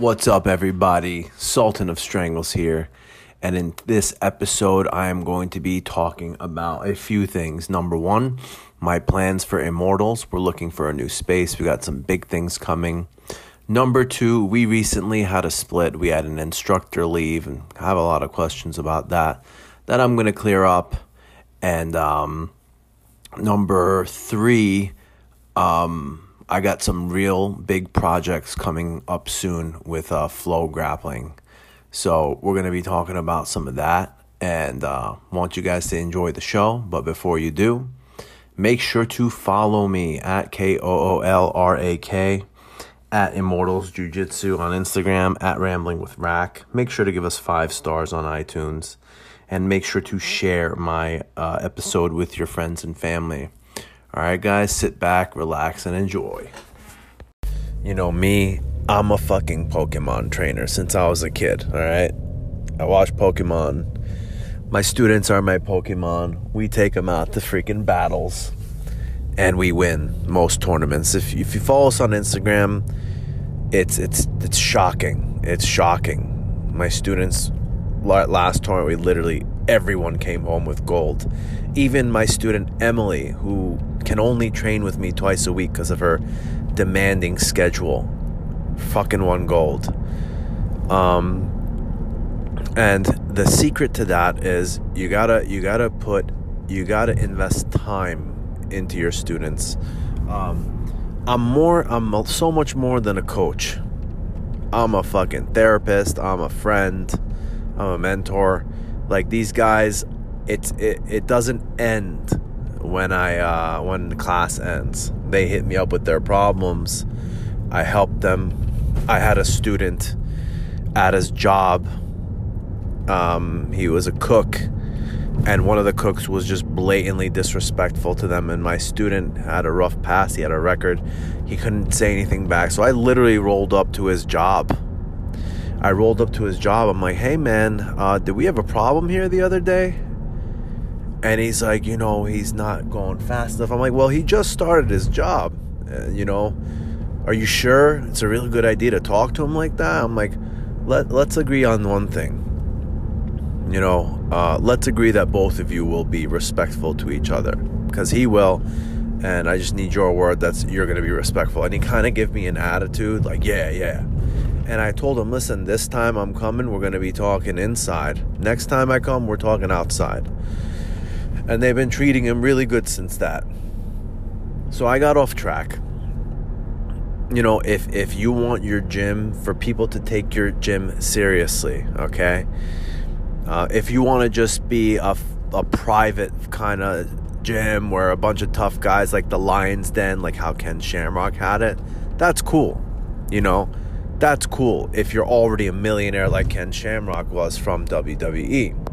What's up, everybody? Sultan of Strangles here. And in this episode, I am going to be talking about a few things. Number one, my plans for Immortals. We're looking for a new space, we got some big things coming. Number two, we recently had a split. We had an instructor leave, and I have a lot of questions about that that I'm going to clear up. And um, number three, um, I got some real big projects coming up soon with uh, FloGrappling. So we're going to be talking about some of that and uh, want you guys to enjoy the show. But before you do, make sure to follow me at K O O L R A K at Immortals Jiu Jitsu on Instagram, at Rambling with Rack. Make sure to give us five stars on iTunes and make sure to share my uh, episode with your friends and family. All right, guys, sit back, relax, and enjoy. You know me, I'm a fucking Pokemon trainer since I was a kid, all right? I watch Pokemon. My students are my Pokemon. We take them out to freaking battles and we win most tournaments. If, if you follow us on Instagram, it's it's it's shocking. It's shocking. My students last tournament, we literally everyone came home with gold. Even my student Emily, who can only train with me twice a week because of her demanding schedule, fucking won gold. Um, and the secret to that is you gotta you gotta put you gotta invest time into your students. Um, I'm more I'm so much more than a coach. I'm a fucking therapist. I'm a friend. I'm a mentor. Like these guys, it's it, it doesn't end when I uh, when the class ends. They hit me up with their problems. I help them. I had a student at his job. Um, he was a cook, and one of the cooks was just blatantly disrespectful to them. And my student had a rough past. He had a record. He couldn't say anything back. So I literally rolled up to his job I rolled up to his job. I'm like, hey man, uh, did we have a problem here the other day? And he's like, you know, he's not going fast enough. I'm like, well, he just started his job. Uh, you know, are you sure it's a really good idea to talk to him like that? I'm like, let let's agree on one thing. You know, uh, let's agree that both of you will be respectful to each other because he will, and I just need your word that you're going to be respectful. And he kind of gave me an attitude like, yeah, yeah. And I told him, listen, this time I'm coming, we're going to be talking inside. Next time I come, we're talking outside. And they've been treating him really good since that. So I got off track. You know, if if you want your gym for people to take your gym seriously, okay? Uh, if you want to just be a, a private kind of gym where a bunch of tough guys like the Lions Den, like how Ken Shamrock had it, that's cool. You know, that's cool if you're already a millionaire like Ken Shamrock was from WWE.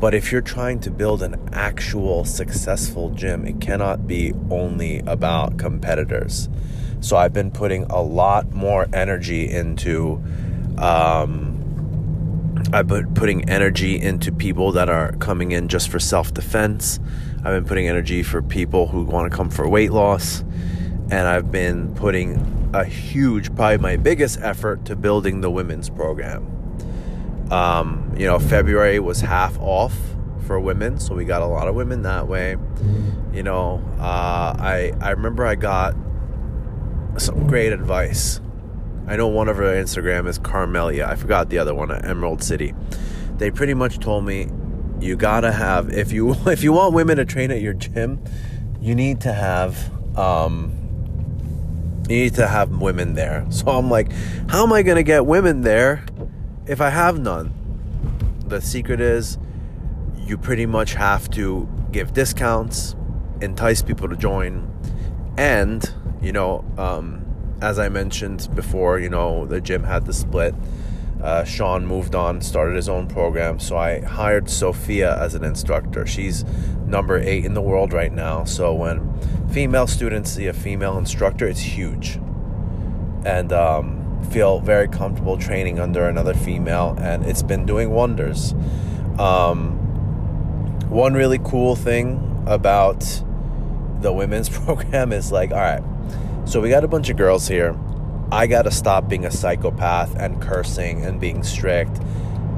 But if you're trying to build an actual successful gym, it cannot be only about competitors. So I've been putting a lot more energy into. Um, I've been putting energy into people that are coming in just for self defense. I've been putting energy for people who want to come for weight loss. And I've been putting a huge, probably my biggest effort to building the women's program. Um, you know, February was half off for women, so we got a lot of women that way. You know, uh, I I remember I got some great advice. I know one of her Instagram is Carmelia. I forgot the other one at Emerald City. They pretty much told me you gotta have if you if you want women to train at your gym, you need to have um, you need to have women there. So I'm like, how am I to get women there if I have none? The secret is you pretty much have to give discounts, entice people to join, and, you know, um, as I mentioned before, you know, the gym had the split. Uh, Sean moved on, started his own program. So I hired Sophia as an instructor. She's number eight in the world right now. So when female students see a female instructor, it's huge. And um, feel very comfortable training under another female, and it's been doing wonders. Um, one really cool thing about the women's program is like, all right, so we got a bunch of girls here I got to stop being a psychopath and cursing and being strict.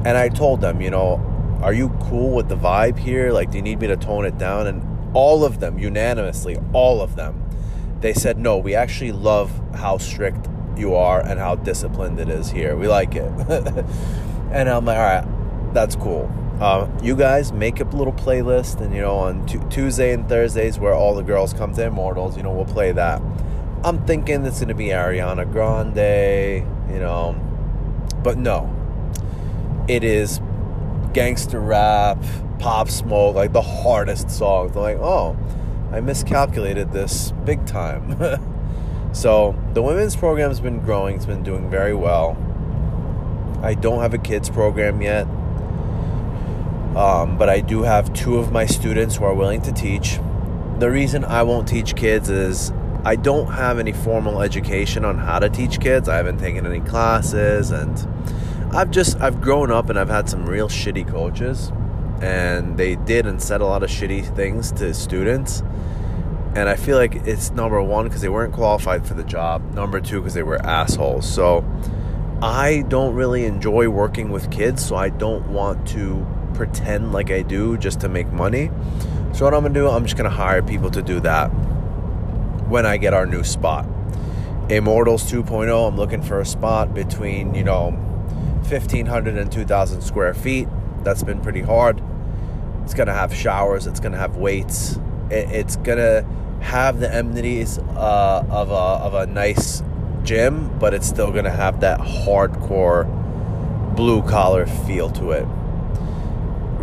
And I told them, you know, are you cool with the vibe here? Like, do you need me to tone it down? And all of them, unanimously, all of them, they said, no, we actually love how strict you are and how disciplined it is here. We like it. and I'm like, all right, that's cool. Uh, you guys make up a little playlist, and you know, on t- Tuesday and Thursdays, where all the girls come to Immortals, you know, we'll play that. I'm thinking it's gonna be Ariana Grande, you know, but no, it is gangster rap, pop smoke, like the hardest songs. Like, oh, I miscalculated this big time. so the women's program's been growing, it's been doing very well. I don't have a kids program yet. Um, but I do have two of my students who are willing to teach. The reason I won't teach kids is I don't have any formal education on how to teach kids. I haven't taken any classes and I've just I've grown up and I've had some real shitty coaches and they did and said a lot of shitty things to students. And I feel like it's number one because they weren't qualified for the job. Number two because they were assholes. So I don't really enjoy working with kids, so I don't want to pretend like I do just to make money. So what I'm gonna do, I'm just gonna hire people to do that when I get our new spot. Immortals 2.0, I'm looking for a spot between, you know, 1,500 and 2,000 square feet. That's been pretty hard. It's gonna have showers, it's gonna have weights, it's gonna have the amenities uh, of, a, of a nice gym, but it's still gonna have that hardcore blue collar feel to it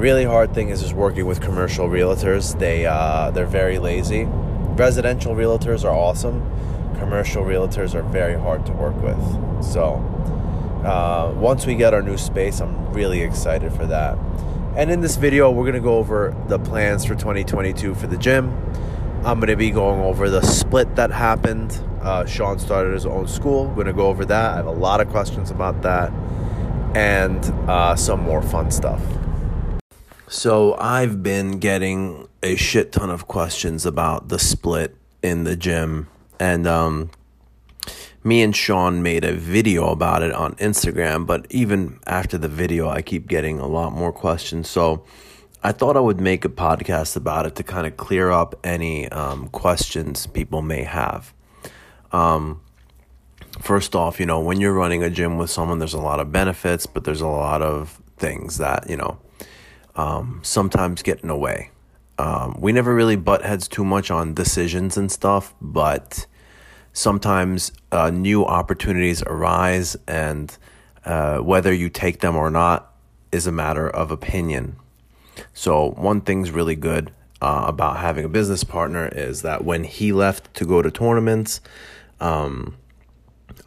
really hard thing is just working with commercial realtors. They uh, they're very lazy. Residential realtors are awesome. Commercial realtors are very hard to work with. So uh, once we get our new space, I'm really excited for that. And in this video, we're gonna go over the plans for 2022 for the gym. I'm gonna be going over the split that happened. Uh, Sean started his own school. We're gonna go over that. I have a lot of questions about that and uh, some more fun stuff. So I've been getting a shit ton of questions about the split in the gym, and um, me and Sean made a video about it on Instagram. But even after the video, I keep getting a lot more questions. So I thought I would make a podcast about it to kind of clear up any um, questions people may have. Um, first off, you know, when you're running a gym with someone, there's a lot of benefits, but there's a lot of things that, you know, um, sometimes get in the way. Um, we never really butt heads too much on decisions and stuff, but sometimes uh, new opportunities arise, and uh, whether you take them or not is a matter of opinion. So, one thing's really good uh, about having a business partner is that when he left to go to tournaments, um,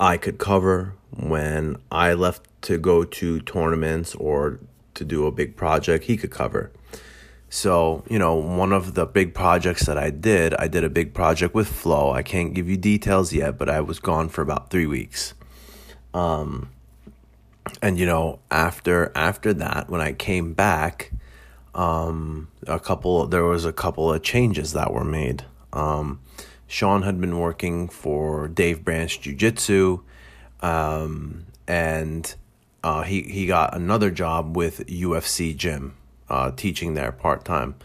I could cover. When I left to go to tournaments or to do a big project, he could cover. So, you know, one of the big projects that I did, I did a big project with Flow. I can't give you details yet, but I was gone for about three weeks. Um, and you know, after after that, when I came back, um, a couple there was a couple of changes that were made. Um, Sean had been working for Dave Branch Jiu Jitsu, um, and uh, he he got another job with UFC Gym, uh, teaching there part time.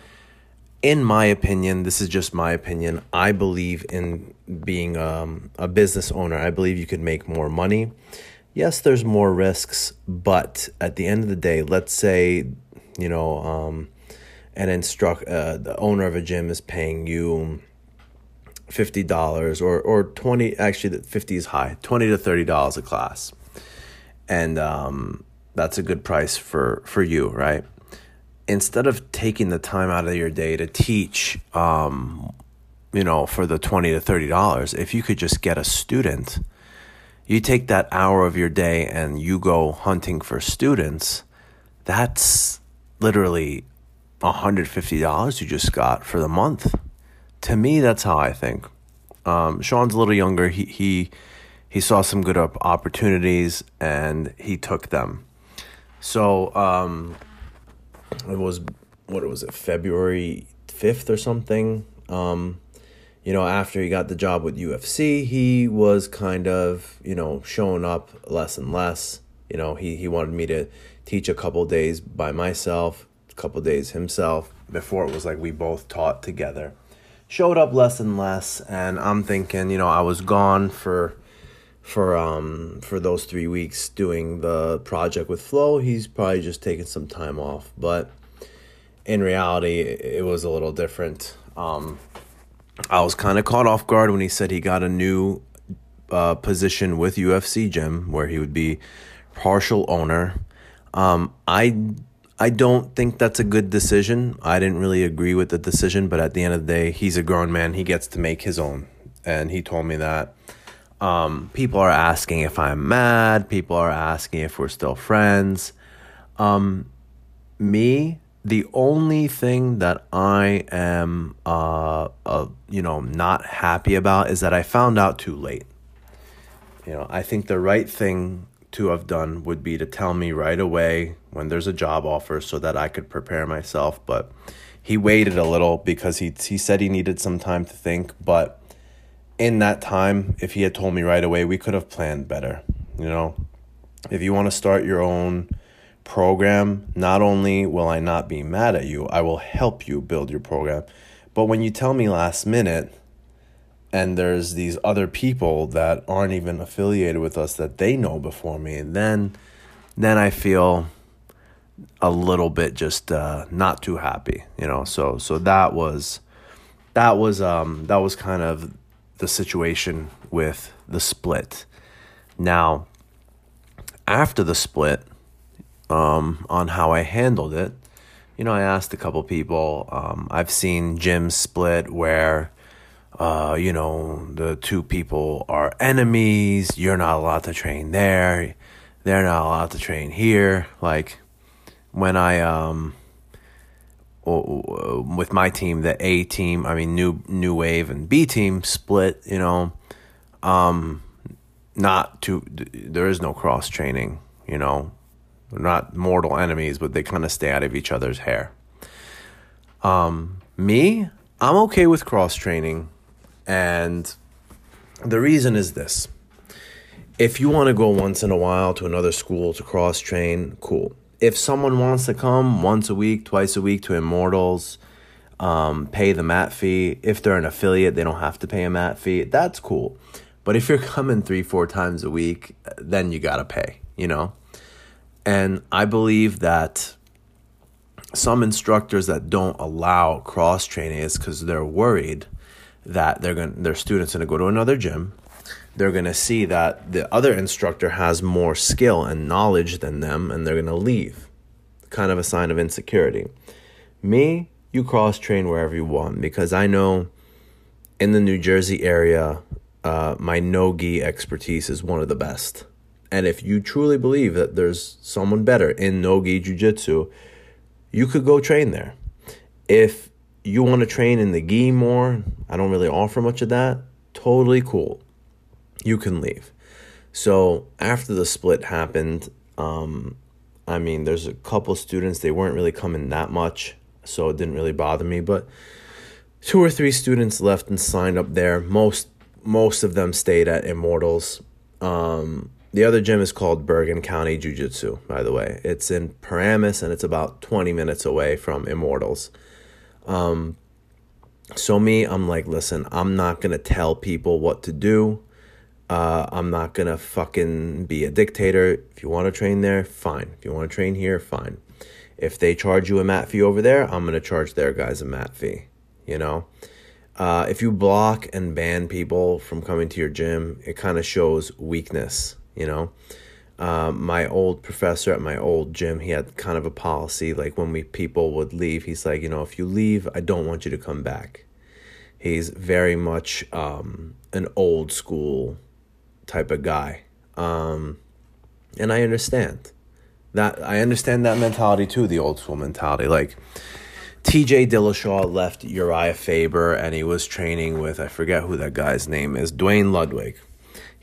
In my opinion, this is just my opinion. I believe in being um, a business owner. I believe you could make more money. Yes, there's more risks, but at the end of the day, let's say you know um, an instruct uh, the owner of a gym is paying you fifty dollars or or twenty. Actually, the fifty is high. Twenty to thirty dollars a class and um, that's a good price for for you, right? Instead of taking the time out of your day to teach, um, you know, for the twenty to thirty dollars, if you could just get a student, you take that hour of your day and you go hunting for students. That's literally $150 you just got for the month. To me, that's how I think. Um, Sean's a little younger. He he he saw some good opportunities and he took them. So um, it was what was it February fifth or something. Um, you know, after he got the job with UFC, he was kind of, you know, showing up less and less. You know, he, he wanted me to teach a couple days by myself, a couple days himself. Before it was like we both taught together. Showed up less and less, and I'm thinking, you know, I was gone for for um for those three weeks doing the project with Flo. He's probably just taking some time off, but in reality, it was a little different. Um, I was kind of caught off guard when he said he got a new uh, position with UFC Gym where he would be partial owner. Um, I I don't think that's a good decision. I didn't really agree with the decision, but at the end of the day, he's a grown man. He gets to make his own, and he told me that. Um, people are asking if I'm mad. People are asking if we're still friends. Um, me, the only thing that I am, uh, uh, you know, not happy about is that I found out too late. You know, I think the right thing to have done would be to tell me right away when there's a job offer so that I could prepare myself. But he waited a little because he he said he needed some time to think. But in that time, if he had told me right away, we could have planned better. You know, if you want to start your own program, not only will I not be mad at you, I will help you build your program. But when you tell me last minute, and there's these other people that aren't even affiliated with us that they know before me, then then I feel a little bit just uh, not too happy, you know. So so that was that was um that was kind of the situation with the split. Now, after the split, um, on how I handled it. You know, I asked a couple people. Um, I've seen gyms split where, uh, you know, the two people are enemies. You're not allowed to train there. They're not allowed to train here. Like when I um, with my team, the A team, I mean new new wave and B team split. You know, um, not to there is no cross training. You know, they're not mortal enemies, but they kind of stay out of each other's hair. Um, me, I'm okay with cross training, and the reason is this. If you want to go once in a while to another school to cross train, cool. If someone wants to come once a week, twice a week to Immortals, um, pay the mat fee. If they're an affiliate, they don't have to pay a mat fee. That's cool. But if you're coming three, four times a week, then you got to pay, you know? And I believe that some instructors that don't allow cross training is because they're worried that they're going their students going to go to another gym. They're going to see that the other instructor has more skill and knowledge than them, and they're going to leave. Kind of a sign of insecurity. Me, you cross train wherever you want because I know in the New Jersey area, uh, my no gi expertise is one of the best. And if you truly believe that there's someone better in no-gi jiu-jitsu, you could go train there. If you want to train in the gi more, I don't really offer much of that. Totally cool. You can leave. So after the split happened, um, I mean, there's a couple students, they weren't really coming that much, so it didn't really bother me. But two or three students left and signed up there. Most most of them stayed at Immortals. Um, the other gym is called Bergen County Jiu Jitsu, by the way. It's in Paramus and it's about 20 minutes away from Immortals. Um, so, me, I'm like, listen, I'm not to tell people what to do. Uh, I'm not to fucking be a dictator. If you want to train there, fine. If you want to train here, fine. If they charge you a mat fee over there, I'm to charge their guys a mat fee, you know? Uh, if you block and ban people from coming to your gym, it kind of shows weakness you know um, my old professor at my old gym he had kind of a policy like when we people would leave he's like you know if you leave i don't want you to come back. He's very much um, an old school type of guy. Um, and i understand that i understand that mentality too the old school mentality. Like TJ Dillashaw left Uriah Faber and he was training with I forget who that guy's name is, Duane Ludwig.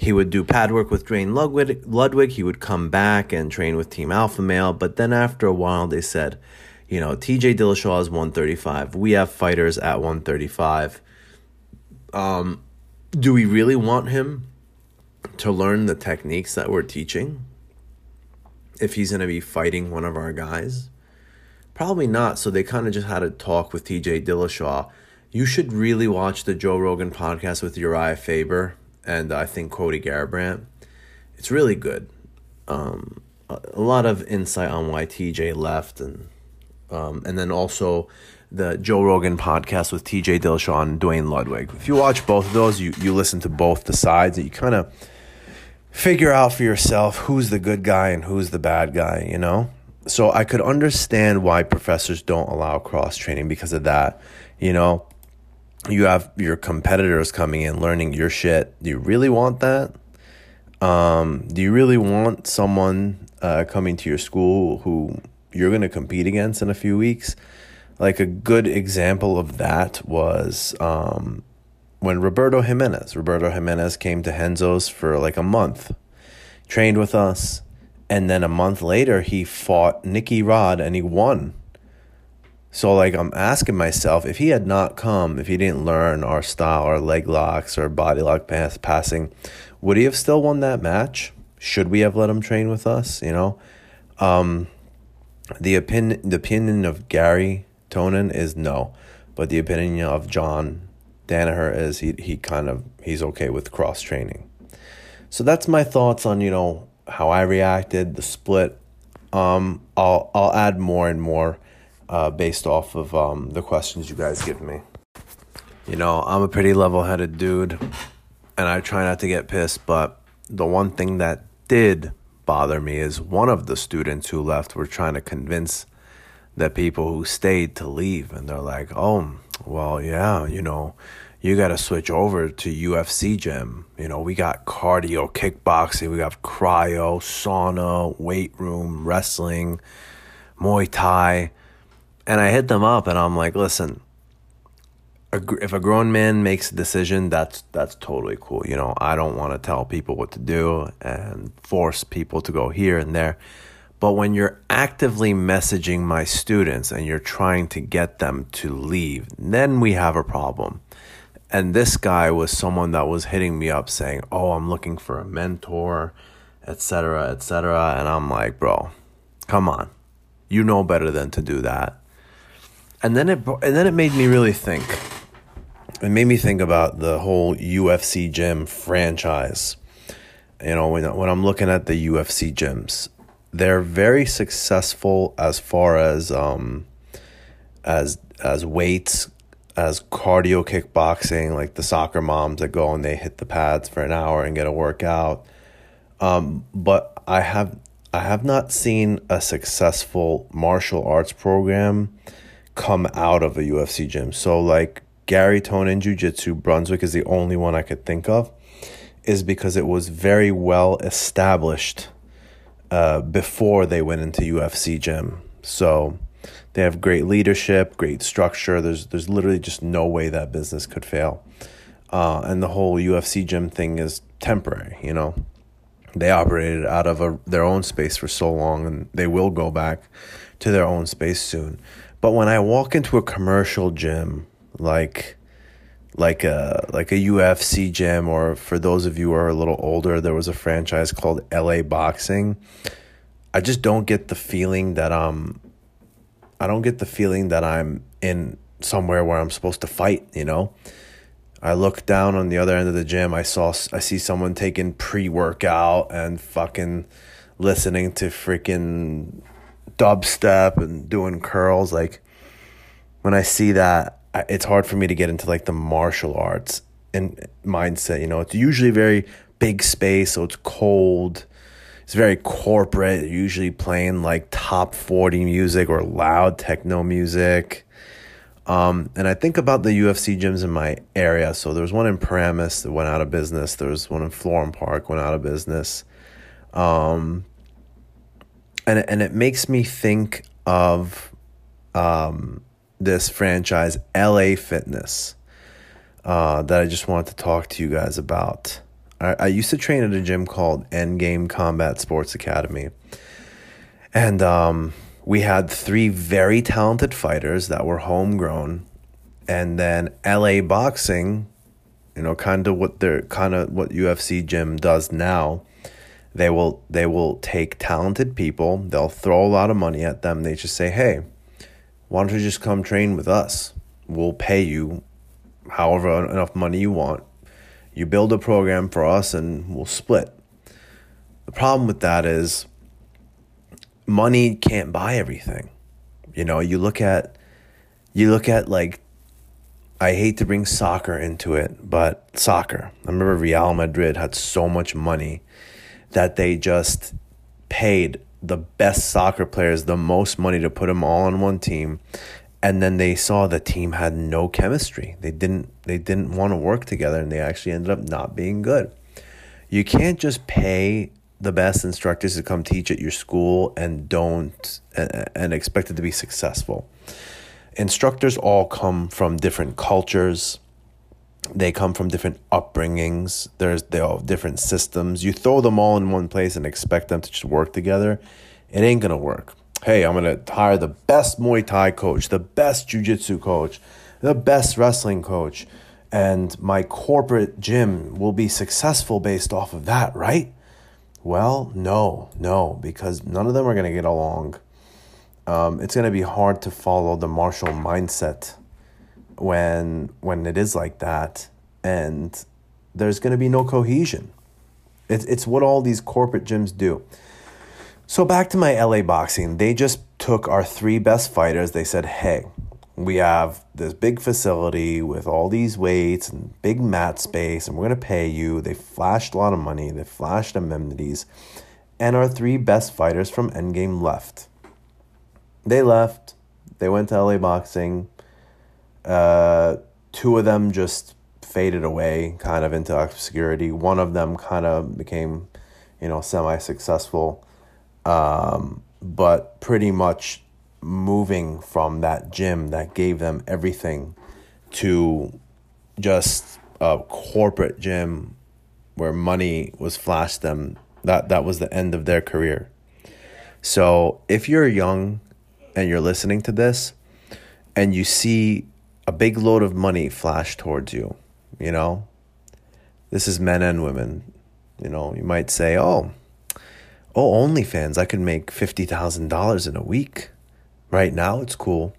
He would do pad work with Duane Ludwig. Ludwig. He would come back and train with Team Alpha Male. But then after a while, they said, you know, TJ Dillashaw is 135. We have fighters at 135. Um, do we really want him to learn the techniques that we're teaching? If he's going to be fighting one of our guys? Probably not. So they kind of just had a talk with TJ Dillashaw. You should really watch the Joe Rogan podcast with Uriah Faber and I think Cody Garbrandt. It's really good. Um, a, lot of insight on why TJ left and um, and then also the Joe Rogan podcast with TJ Dillashaw and Duane Ludwig. If you watch both of those, you, you listen to both the sides and you kind of figure out for yourself who's the good guy and who's the bad guy, you know? So I could understand why professors don't allow cross training because of that. You know, you have your competitors coming in learning your shit. Do you really want that? Um, do you really want someone uh, coming to your school who you're going to compete against in a few weeks? Like a good example of that was um, when Roberto Jimenez. Roberto Jimenez came to Renzo's for like a month, trained with us, and then a month later he fought Nicky Rod and he won. So like I'm asking myself, if he had not come, if he didn't learn our style, our leg locks, or body lock pass passing, would he have still won that match? Should we have let him train with us? You know, um, the opinion the opinion of Garry Tonon is no, but the opinion of John Danaher is he he kind of he's okay with cross training. So that's my thoughts on you know how I reacted, the split. Um, I'll I'll add more and more uh, based off of um, the questions you guys give me. You know, I'm a pretty level headed dude, and I try not to get pissed, but the one thing that did bother me is one of the students who left were trying to convince the people who stayed to leave, and they're like, oh, well, yeah, you know, you got to switch over to UFC gym. You know, we got cardio, kickboxing, we got cryo, sauna, weight room, wrestling, Muay Thai and I hit them up and I'm like, listen, if a grown man makes a decision, that's that's totally cool. You know, I don't want to tell people what to do and force people to go here and there. But when you're actively messaging my students and you're trying to get them to leave, then we have a problem. And this guy was someone that was hitting me up saying, "Oh, I'm looking for a mentor, etc., etc." And I'm like, "Bro, come on. You know better than to do that." And then it and then it made me really think. It made me think about the whole UFC gym franchise. You know, when when I'm looking at the UFC gyms, they're very successful as far as um as as weights as cardio kickboxing like the soccer moms that go and they hit the pads for an hour and get a workout um, but i have i have not seen a successful martial arts program come out of a UFC gym. So like Garry Tonon Jiu Jitsu Brunswick is the only one I could think of, is because it was very well established uh, before they went into UFC gym. So they have great leadership, great structure. There's there's literally just no way that business could fail. Uh, and the whole UFC gym thing is temporary, you know. They operated out of a, their own space for so long, and they will go back to their own space soon. But when I walk into a commercial gym, like like a like a UFC gym, or for those of you who are a little older, there was a franchise called LA Boxing. I just don't get the feeling that I'm. I don't get the feeling that I'm in somewhere where I'm supposed to fight. You know, I look down on the other end of the gym. I saw I see someone taking pre workout and fucking listening to freaking dubstep and doing curls like when i see that it's hard for me to get into like the martial arts and mindset you know it's usually very big space so it's cold it's very corporate usually playing like top 40 music or loud techno music um, and I think about the UFC gyms in my area. So there was one in Paramus that went out of business. There was one in Florham Park went out of business. Um, and and it makes me think of um, this franchise, LA Fitness, uh, that I just wanted to talk to you guys about. I, I used to train at a gym called Endgame Combat Sports Academy, and um, we had three very talented fighters that were homegrown, and then LA Boxing You know, kind of what they're kind of what UFC gym does now. They will they will take talented people. They'll throw a lot of money at them. They just say, "Hey, why don't you just come train with us? We'll pay you however enough money you want. You build a program for us, and we'll split." The problem with that is money can't buy everything. You know, you look at you look at like I hate to bring soccer into it, but soccer. I remember Real Madrid had so much money that they just paid the best soccer players the most money to put them all on one team and then they saw the team had no chemistry. They didn't they didn't want to work together and they actually ended up not being good. You can't just pay the best instructors to come teach at your school and don't and expect it to be successful instructors all come from different cultures they come from different upbringings. There's they all different systems. You throw them all in one place and expect them to just work together. It ain't gonna work. Hey i'm gonna hire the best muay thai coach the best jiu-jitsu coach the best wrestling coach and my corporate gym will be successful based off of that right? Well no no because none of them are gonna get along. Um, it's to be hard to follow the martial mindset when when it is like that and there's going to be no cohesion it's, it's what all these corporate gyms do so back to my la boxing they just took our three best fighters they said hey we have this big facility with all these weights and big mat space and we're going to pay you they flashed a lot of money they flashed amenities and our three best fighters from endgame left they left. They went to LA Boxing. Uh, two of them just faded away, kind of into obscurity. One of them kind of became, you know, semi successful, um, but pretty much moving from that gym that gave them everything to just a corporate gym where money was flashed them that that was the end of their career so if you're young and you're listening to this and you see a big load of money flash towards you, you know, this is men and women. You know, you might say, oh, oh, OnlyFans, I could make $50,000 in a week. Right now, it's cool.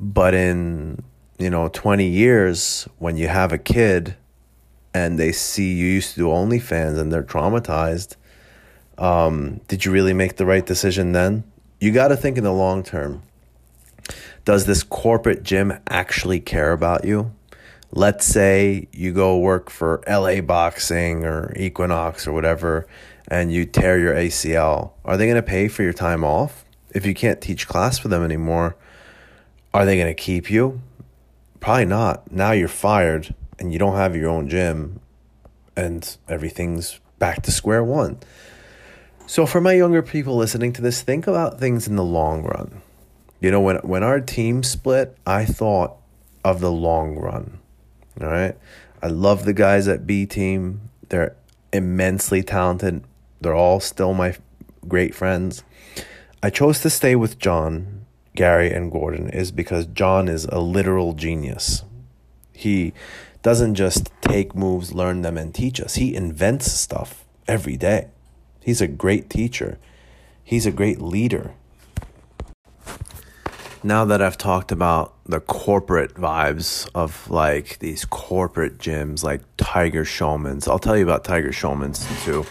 But in, you know, 20 years, when you have a kid and they see you used to do OnlyFans and they're traumatized, um, did you really make the right decision then? you got to think in the long term. Does this corporate gym actually care about you? Let's say you go work for LA Boxing or Equinox or whatever and you tear your ACL. Are they going to pay for your time off? If you can't teach class for them anymore, are they going to keep you? Probably not. Now you're fired and you don't have your own gym and everything's back to square one. So, for my younger people listening to this, think about things in the long run. You know, when when our team split, I thought of the long run. All right, I love the guys at B team. They're immensely talented. They're all still my great friends. I chose to stay with John, Gary, and Gordon is because John is a literal genius. He doesn't just take moves, learn them, and teach us. He invents stuff every day. He's a great teacher. He's a great leader. Now that I've talked about the corporate vibes of like these corporate gyms like Tiger Schulmann's, I'll tell you about Tiger Schulmann's too.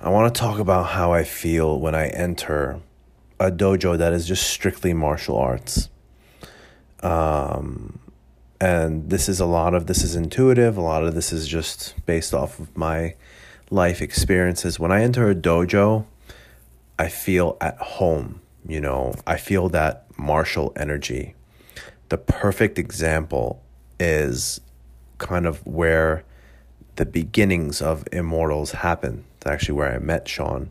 I want to talk about how I feel when I enter a dojo that is just strictly martial arts. Um, and this is a lot of this is intuitive, a lot of this is just based off of my life experiences. When I enter a dojo, I feel at home. You know, I feel that martial energy. The perfect example is kind of where the beginnings of Immortals happen. It's actually where I met Sean,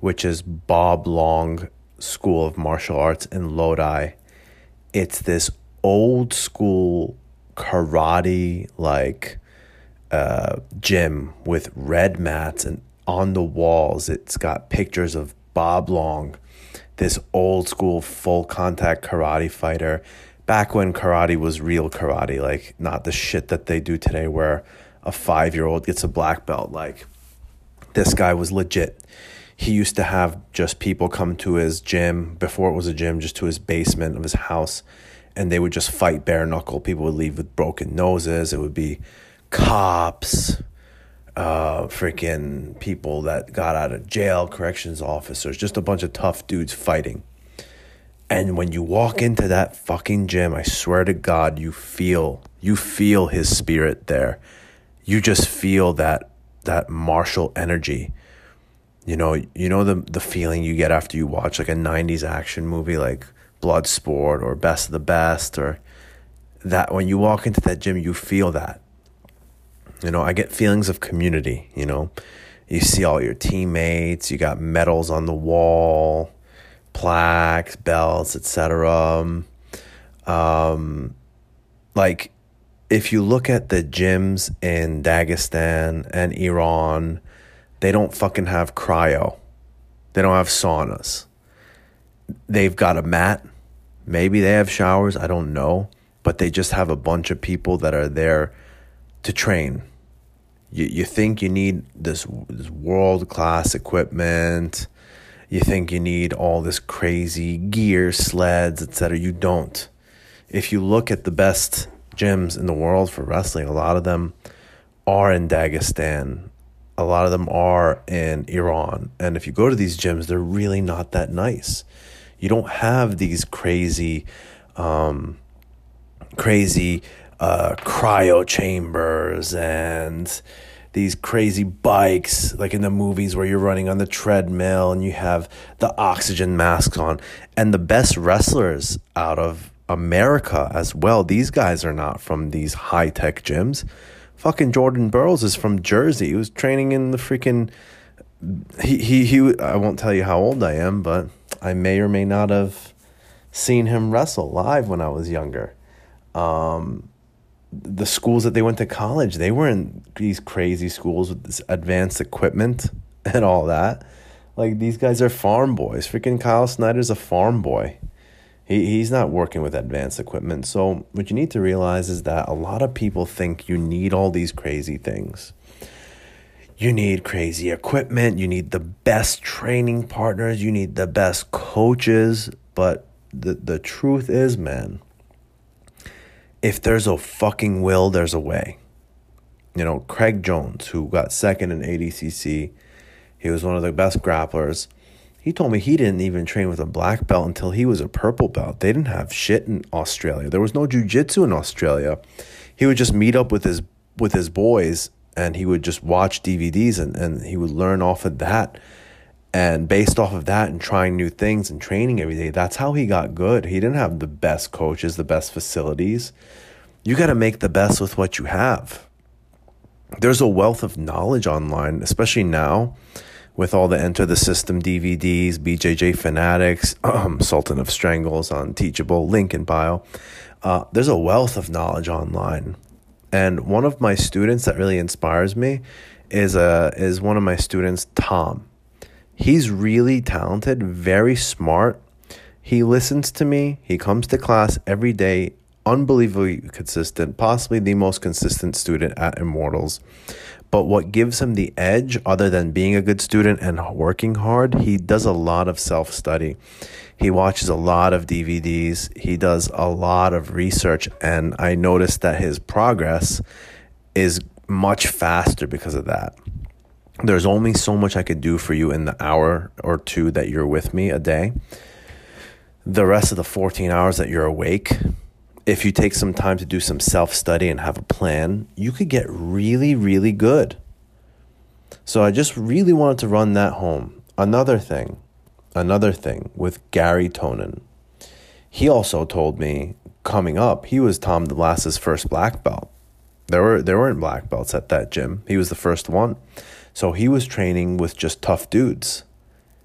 which is Bob Long School of Martial Arts in Lodi. It's this old school karate, like uh, gym with red mats and on the walls it's got pictures of Bob Long, this old school full contact karate fighter back when karate was real karate, like not the shit that they do today where a five year old gets a black belt. Like this guy was legit. He used to have just people come to his gym before it was a gym, just to his basement of his house, and they would just fight bare knuckle. People would leave with broken noses. It would be cops, uh, freaking people that got out of jail, corrections officers, just a bunch of tough dudes fighting. And when you walk into that fucking gym, I swear to God, you feel you feel his spirit there. You just feel that that martial energy. You know, you know the the feeling you get after you watch like a 90s action movie like Bloodsport or Best of the Best or that when you walk into that gym you feel that. You know, I get feelings of community, you know. You see all your teammates, you got medals on the wall plaques, belts, etc. Um, like if you look at the gyms in Dagestan and Iran, they don't fucking have cryo. They don't have saunas. They've got a mat. Maybe they have showers. I don't know. But they just have a bunch of people that are there to train. You, you think you need this, this world class equipment you think you need all this crazy gear, sleds, etc. You don't. If you look at the best gyms in the world for wrestling, a lot of them are in Dagestan. A lot of them are in Iran. And if you go to these gyms, they're really not that nice. You don't have these crazy, um, crazy uh, cryo chambers and these crazy bikes, like in the movies where you're running on the treadmill and you have the oxygen masks on. And the best wrestlers out of America as well, these guys are not from these high tech gyms. Fucking Jordan Burroughs is from Jersey. He was training in the freaking. He, he, he, I won't tell you how old I am, but I may or may not have seen him wrestle live when I was younger. Um, the schools that they went to college, they were in these crazy schools with this advanced equipment and all that. Like these guys are farm boys. Freaking Kyle Snyder's a farm boy. He he's not working with advanced equipment. So what you need to realize is that a lot of people think you need all these crazy things. You need crazy equipment, you need the best training partners, you need the best coaches, but the the truth is, man, if there's a fucking will, there's a way. You know, Craig Jones, who got second in ADCC, he was one of the best grapplers. He told me he didn't even train with a black belt until he was a purple belt. They didn't have shit in Australia. There was no jujitsu in Australia. He would just meet up with his with his boys and he would just watch DVDs and, and he would learn off of that and based off of that and trying new things and training every day, that's how he got good. He didn't have the best coaches, the best facilities. You got to make the best with what you have. There's a wealth of knowledge online, especially now with all the Enter the System DVDs, BJJ Fanatics, um, Sultan of Strangles on Teachable, link in bio. Uh, there's a wealth of knowledge online. And one of my students that really inspires me is, uh, is one of my students, Tom He's really talented, very smart. He listens to me. He comes to class every day, unbelievably consistent, possibly the most consistent student at Immortals. But what gives him the edge, other than being a good student and working hard, he does a lot of self study. He watches a lot of DVDs. He does a lot of research. And I noticed that his progress is much faster because of that there's only so much I could do for you in the hour or two that you're with me a day. The rest of the 14 hours that you're awake, if you take some time to do some self study and have a plan, you could get really, really good. So I just really wanted to run that home. Another thing, another thing with Garry Tonon. He also told me coming up, he was Tom DeBlass's first black belt. There were there weren't black belts at that gym. He was the first one. So he was training with just tough dudes.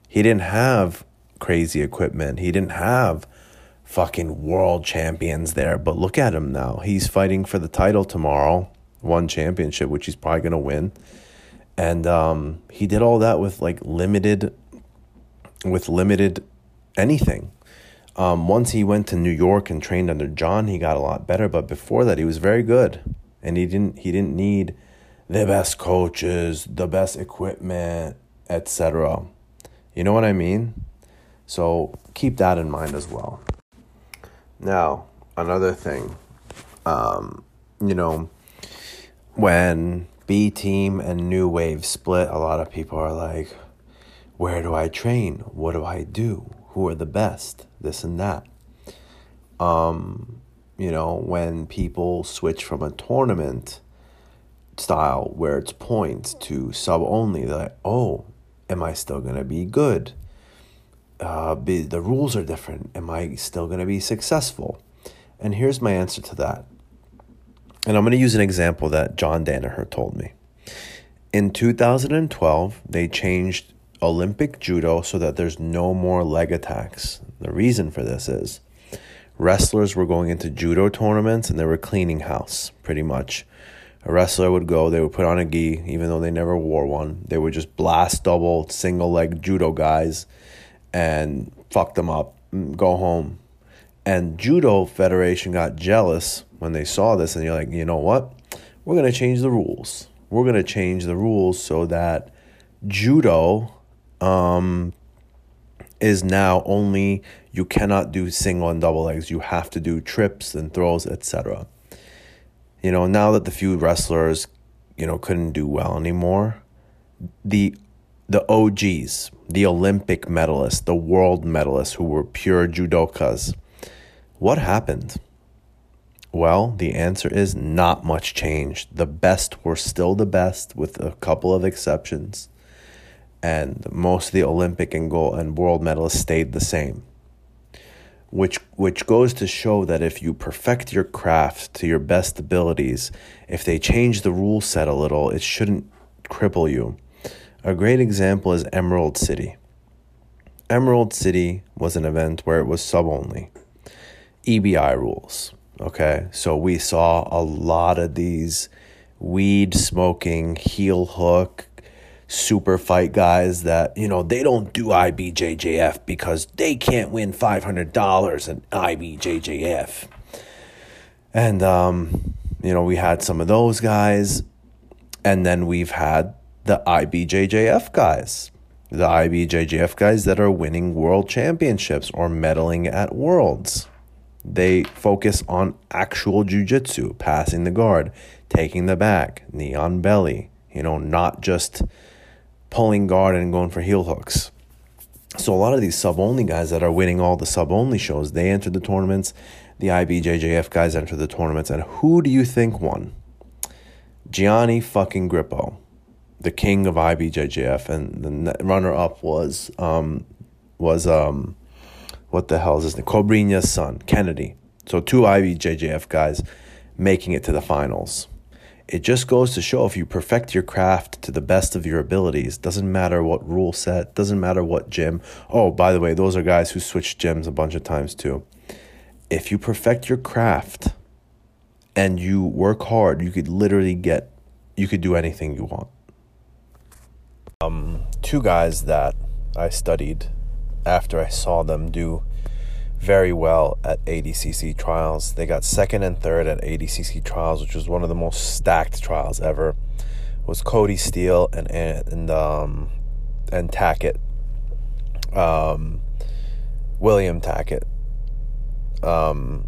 He didn't have crazy equipment. He didn't have fucking world champions there. But look at him now. He's fighting for the title tomorrow, one championship, which he's probably going to win. And um, he did all that with like limited, with limited anything. Um, once he went to New York and trained under John, he got a lot better. But before that, he was very good, and he didn't he didn't need the best coaches, the best equipment, etc. You know what I mean? So keep that in mind as well. Now, another thing, um, you know, when B Team and New Wave split, a lot of people are like, where do I train? What do I do? Who are the best? This and that. Um, you know, when people switch from a tournament style where it's points to sub only, like, oh, am I still going to be good? Uh, be, the rules are different. Am I still going to be successful? And here's my answer to that. And I'm going to use an example that John Danaher told me. In 2012, they changed Olympic judo so that there's no more leg attacks. The reason for this is wrestlers were going into judo tournaments and they were cleaning house pretty much. A wrestler would go, they would put on a gi, even though they never wore one. They would just blast double, single leg judo guys and fuck them up, go home. And Judo Federation got jealous when they saw this, and you're like, you know what? We're going to change the rules. We're going to change the rules so that judo um, is now only you cannot do single and double legs. You have to do trips and throws, etc. You know, now that the few wrestlers, you know, couldn't do well anymore, the the OGs, the Olympic medalists, the world medalists who were pure judokas, what happened? Well, the answer is not much changed. The best were still the best, with a couple of exceptions and most of the Olympic and gold and world medalists stayed the same. Which which goes to show that if you perfect your craft to your best abilities, if they change the rule set a little, it shouldn't cripple you. A great example is Emerald City. Emerald City was an event where it was sub only. EBI rules. Okay, so we saw a lot of these weed smoking, heel hook, super fight guys that, you know, they don't do IBJJF because they can't win $500 in IBJJF. And, um, you know, we had some of those guys. And then we've had the IBJJF guys, the IBJJF guys that are winning world championships or medaling at worlds. They focus on actual jujitsu, passing the guard, taking the back, knee on belly, you know, not just pulling guard and going for heel hooks. So a lot of these sub only guys that are winning all the sub only shows, they enter the tournaments. The IBJJF guys enter the tournaments, and who do you think won? Gianni fucking Grippo, the king of IBJJF, and the runner up was um was um what the hell is his name? Cobrinha's son, Kennedy. So two IBJJF guys making it to the finals it just goes to show if you perfect your craft to the best of your abilities, doesn't matter what rule set, doesn't matter what gym. Oh, by the way, those are guys who switch gyms a bunch of times too. If you perfect your craft and you work hard, you could literally get, you could do anything you want. Um, two guys that I studied after I saw them do very well at ADCC trials. They got second and third at ADCC trials, which was one of the most stacked trials ever. It was Cody Steele and and um, and Tackett, um, William Tackett. Um,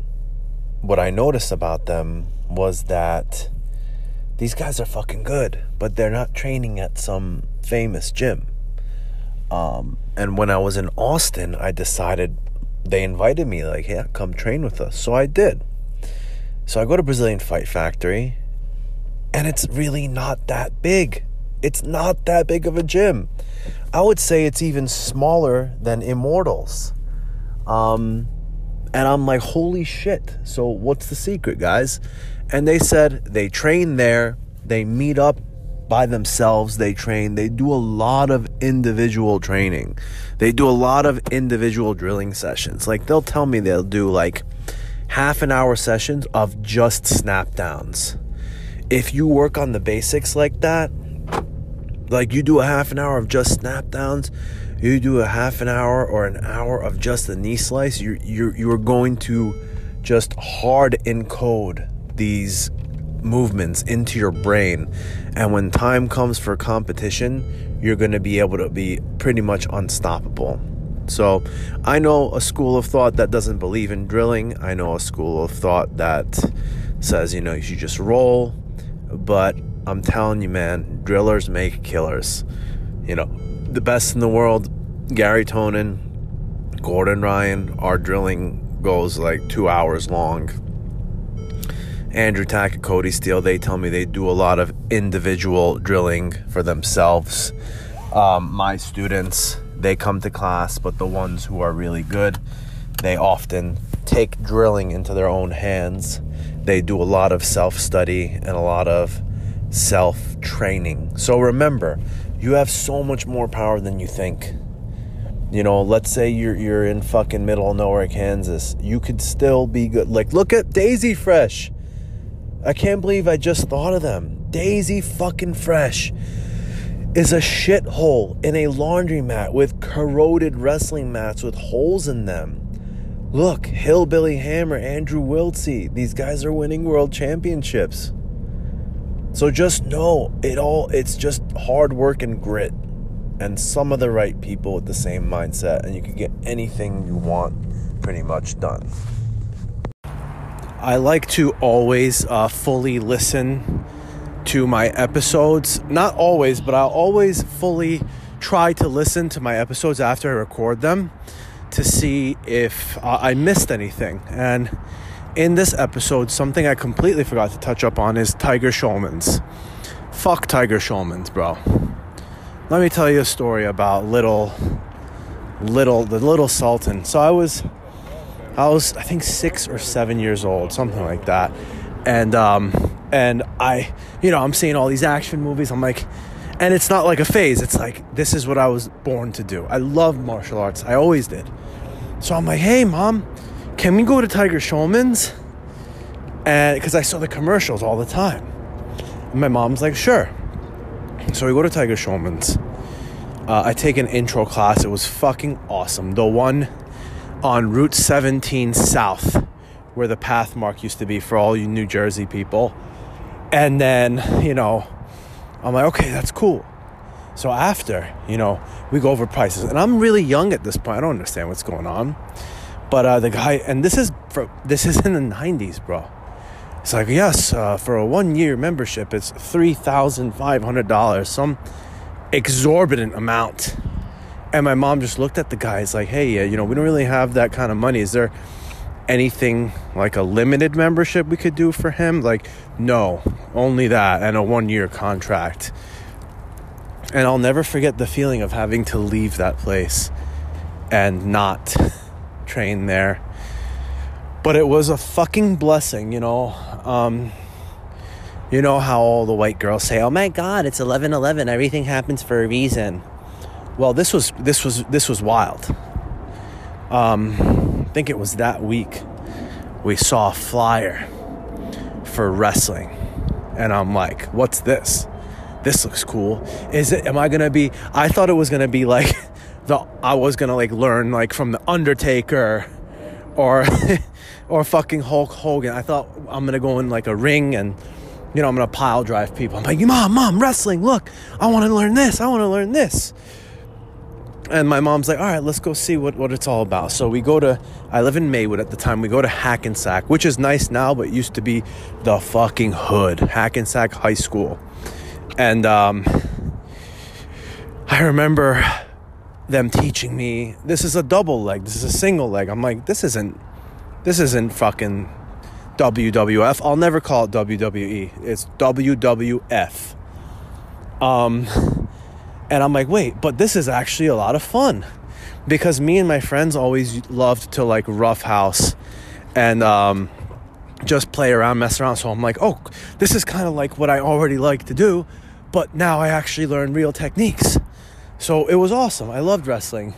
what I noticed about them was that these guys are fucking good, but they're not training at some famous gym. Um, and when I was in Austin, I decided they invited me, like, yeah, come train with us. So I did. So I go to Brazilian Fight Factory, and it's really not that big. It's not that big of a gym. I would say it's even smaller than Immortals. Um, and I'm like, holy shit. So what's the secret, guys? And they said they train there, they meet up by themselves, they train, they do a lot of individual training. They do a lot of individual drilling sessions. Like they'll tell me they'll do like half an hour sessions of just snap downs. If you work on the basics like that, like you do a half an hour of just snap downs, You do a half an hour or an hour of just the knee slice, you're, you're, you're going to just hard encode these movements into your brain. And when time comes for competition, you're going to be able to be pretty much unstoppable. So, I know a school of thought that doesn't believe in drilling. I know a school of thought that says, you know, you should just roll. But I'm telling you, man, drillers make killers. You know, the best in the world, Garry Tonon, Gordon Ryan, our drilling goes like two hours long. Andrew Tack and Cody Steele, they tell me they do a lot of individual drilling for themselves. Um, my students, they come to class, but the ones who are really good, they often take drilling into their own hands. They do a lot of self study and a lot of self training. So remember, you have so much more power than you think. You know, let's say you're you're in fucking middle of nowhere, Kansas. You could still be good. Like, look at Daisy Fresh. I can't believe I just thought of them. Daisy fucking Fresh is a shithole in a laundromat with corroded wrestling mats with holes in them. Look, Hillbilly Hammer, Andrew Wiltse, these guys are winning world championships. So just know it all it's just hard work and grit and some of the right people with the same mindset and you can get anything you want pretty much done. I like to always uh, fully listen to my episodes. Not always, but I'll always fully try to listen to my episodes after I record them to see if uh, I missed anything. And in this episode, something I completely forgot to touch up on is Tiger Schulmann's. Fuck Tiger Schulmann's, bro. Let me tell you a story about little, little, the little Sultan. So I was, I was, I think six or seven years old, something like that, and um, and I, you know, I'm seeing all these action movies. I'm like, and it's not like a phase. It's like this is what I was born to do. I love martial arts. I always did. So I'm like, hey, mom can we go to Tiger Schulmann's? And because I saw the commercials all the time. And my mom's like, sure. So we go to Tiger Schulmann's. Uh, I take an intro class. It was fucking awesome. The one on Route 17 South, where the Pathmark used to be for all you New Jersey people. And then, you know, I'm like, okay, that's cool. So after, you know, we go over prices. And I'm really young at this point. I don't understand what's going on. But uh, the guy, and this is for this is in the '90s, bro. It's like yes, uh, for a one-year membership, it's three thousand five hundred dollars, some exorbitant amount. And my mom just looked at the guys like, hey, uh, you know, we don't really have that kind of money. Is there anything like a limited membership we could do for him? Like, no, only that and a one-year contract. And I'll never forget the feeling of having to leave that place and not train there. But it was a fucking blessing, you know. Um, you know how all the white girls say, "Oh my God, it's 11:11. Everything happens for a reason." Well, this was this was this was wild. Um, I think it was that week we saw a flyer for wrestling, and I'm like, "What's this? This looks cool. Is it? Am I gonna be? I thought it was gonna be like." the I was gonna like learn like from the Undertaker or or fucking Hulk Hogan. I thought I'm gonna go in like a ring and you know I'm gonna pile drive people. I'm like, mom, mom, wrestling. Look, I want to learn this. I want to learn this. And my mom's like, all right, let's go see what, what it's all about. So we go to, I live in Maywood at the time. We go to Hackensack, which is nice now, but used to be the fucking hood, Hackensack High School. And um, I remember them teaching me this is a double leg, this is a single leg. I'm like, this isn't this isn't fucking WWF. I'll never call it WWE. It's WWF. Um and I'm like, wait, but this is actually a lot of fun. Because me and my friends always loved to like roughhouse and um just play around, mess around. So I'm like, oh, this is kind of like what I already like to do, but now I actually learn real techniques. So it was awesome. I loved wrestling.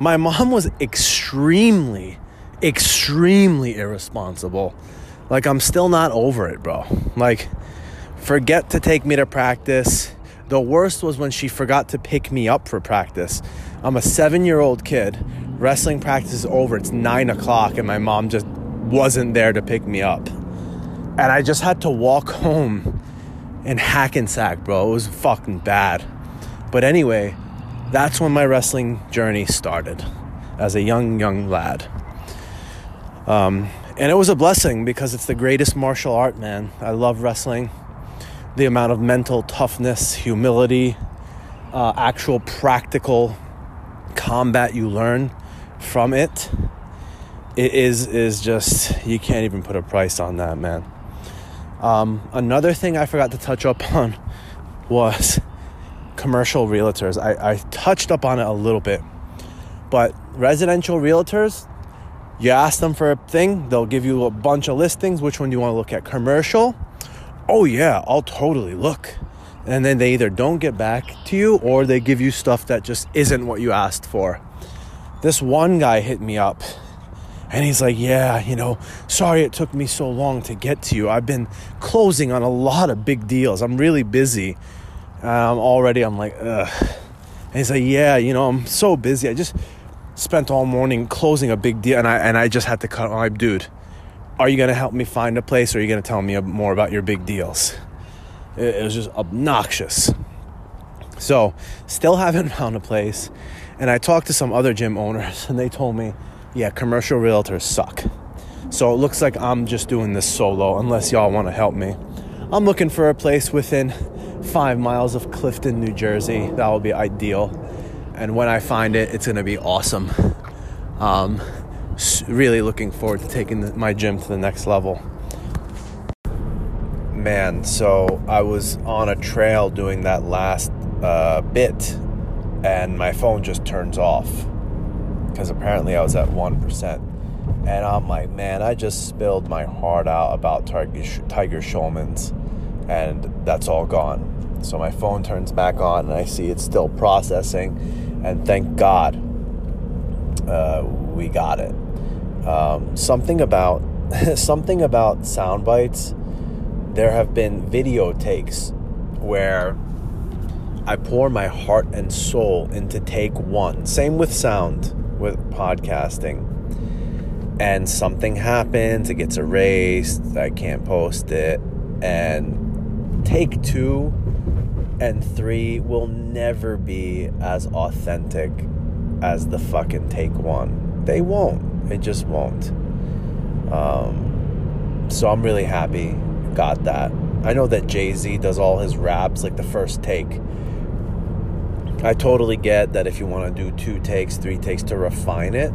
My mom was extremely, extremely irresponsible. Like, I'm still not over it, bro. Like, forget to take me to practice. The worst was when she forgot to pick me up for practice. I'm a seven year old kid. Wrestling practice is over. It's nine o'clock, and my mom just wasn't there to pick me up. And I just had to walk home in Hackensack, bro. It was fucking bad. But anyway, that's when my wrestling journey started as a young, young lad. Um, and it was a blessing because it's the greatest martial art, man. I love wrestling. The amount of mental toughness, humility, uh, actual practical combat you learn from it, it is is just you can't even put a price on that, man. Um, another thing I forgot to touch up on was commercial realtors. I, I touched up on it a little bit, but residential realtors, you ask them for a thing, they'll give you a bunch of listings. Which one do you want to look at? Commercial? Oh, yeah, I'll totally look. And then they either don't get back to you or they give you stuff that just isn't what you asked for. This one guy hit me up and he's like, Yeah, you know, sorry it took me so long to get to you. I've been closing on a lot of big deals. I'm really busy. Um, already, I'm like, Ugh. And he's like, Yeah, you know, I'm so busy. I just spent all morning closing a big deal and I, and I just had to cut. I'm like, Dude, are you going to help me find a place or are you going to tell me more about your big deals? It, was just obnoxious. So, still haven't found a place. And I talked to some other gym owners and they told me, yeah, commercial realtors suck. So it looks like I'm just doing this solo unless y'all want to help me. I'm looking for a place within five miles of Clifton, New Jersey. That will be ideal. And when I find it, it's going to be awesome. Um, really looking forward to taking my gym to the next level. Man, so I was on a trail doing that last uh, bit, and my phone just turns off because apparently I was at 1%. And I'm like, man, I just spilled my heart out about Tiger, Tiger and that's all gone. So my phone turns back on, and I see it's still processing, and thank God uh, we got it. Um, something about something about sound bites. There have been video takes where I pour my heart and soul into take one. Same with sound with podcasting and something happens, it gets erased, I can't post it, and take two and three will never be as authentic as the fucking take one. They won't. It just won't. Um, so I'm really happy got that. I know that Jay Z does all his raps like the first take I totally get that if you want to do two takes, three takes to refine it,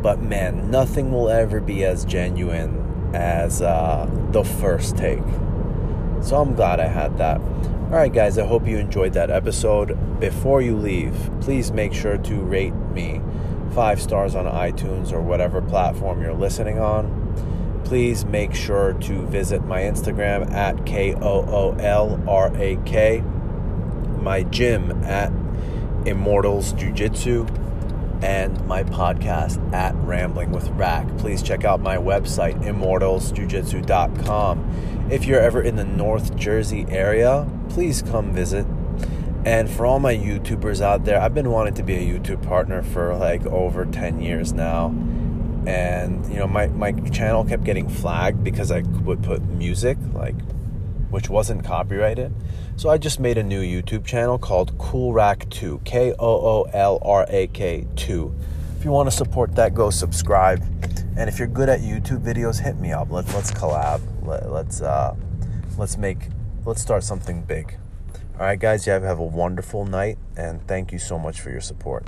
but man, nothing will ever be as genuine as uh, the first take. So I'm glad I had that. All right, guys, I hope you enjoyed that episode. Before you leave, please make sure to rate me five stars on iTunes or whatever platform you're listening on. Please make sure to visit my Instagram at K O O L R A K, my gym at Immortals Jiu Jitsu, and my podcast at Rambling with Rack. Please check out my website, immortalsjujitsu.com. If you're ever in the North Jersey area, please come visit. And for all my YouTubers out there, I've been wanting to be a YouTube partner for like over 10 years now. And, you know, my, my channel kept getting flagged because I would put music, like, which wasn't copyrighted. So I just made a new YouTube channel called Koolrak2, K O O L R A K 2. If you want to support that, go subscribe. And if you're good at YouTube videos, hit me up. Let's let's collab. Let, let's uh, let's make let's start something big. All right, guys. You have, have a wonderful night, and thank you so much for your support.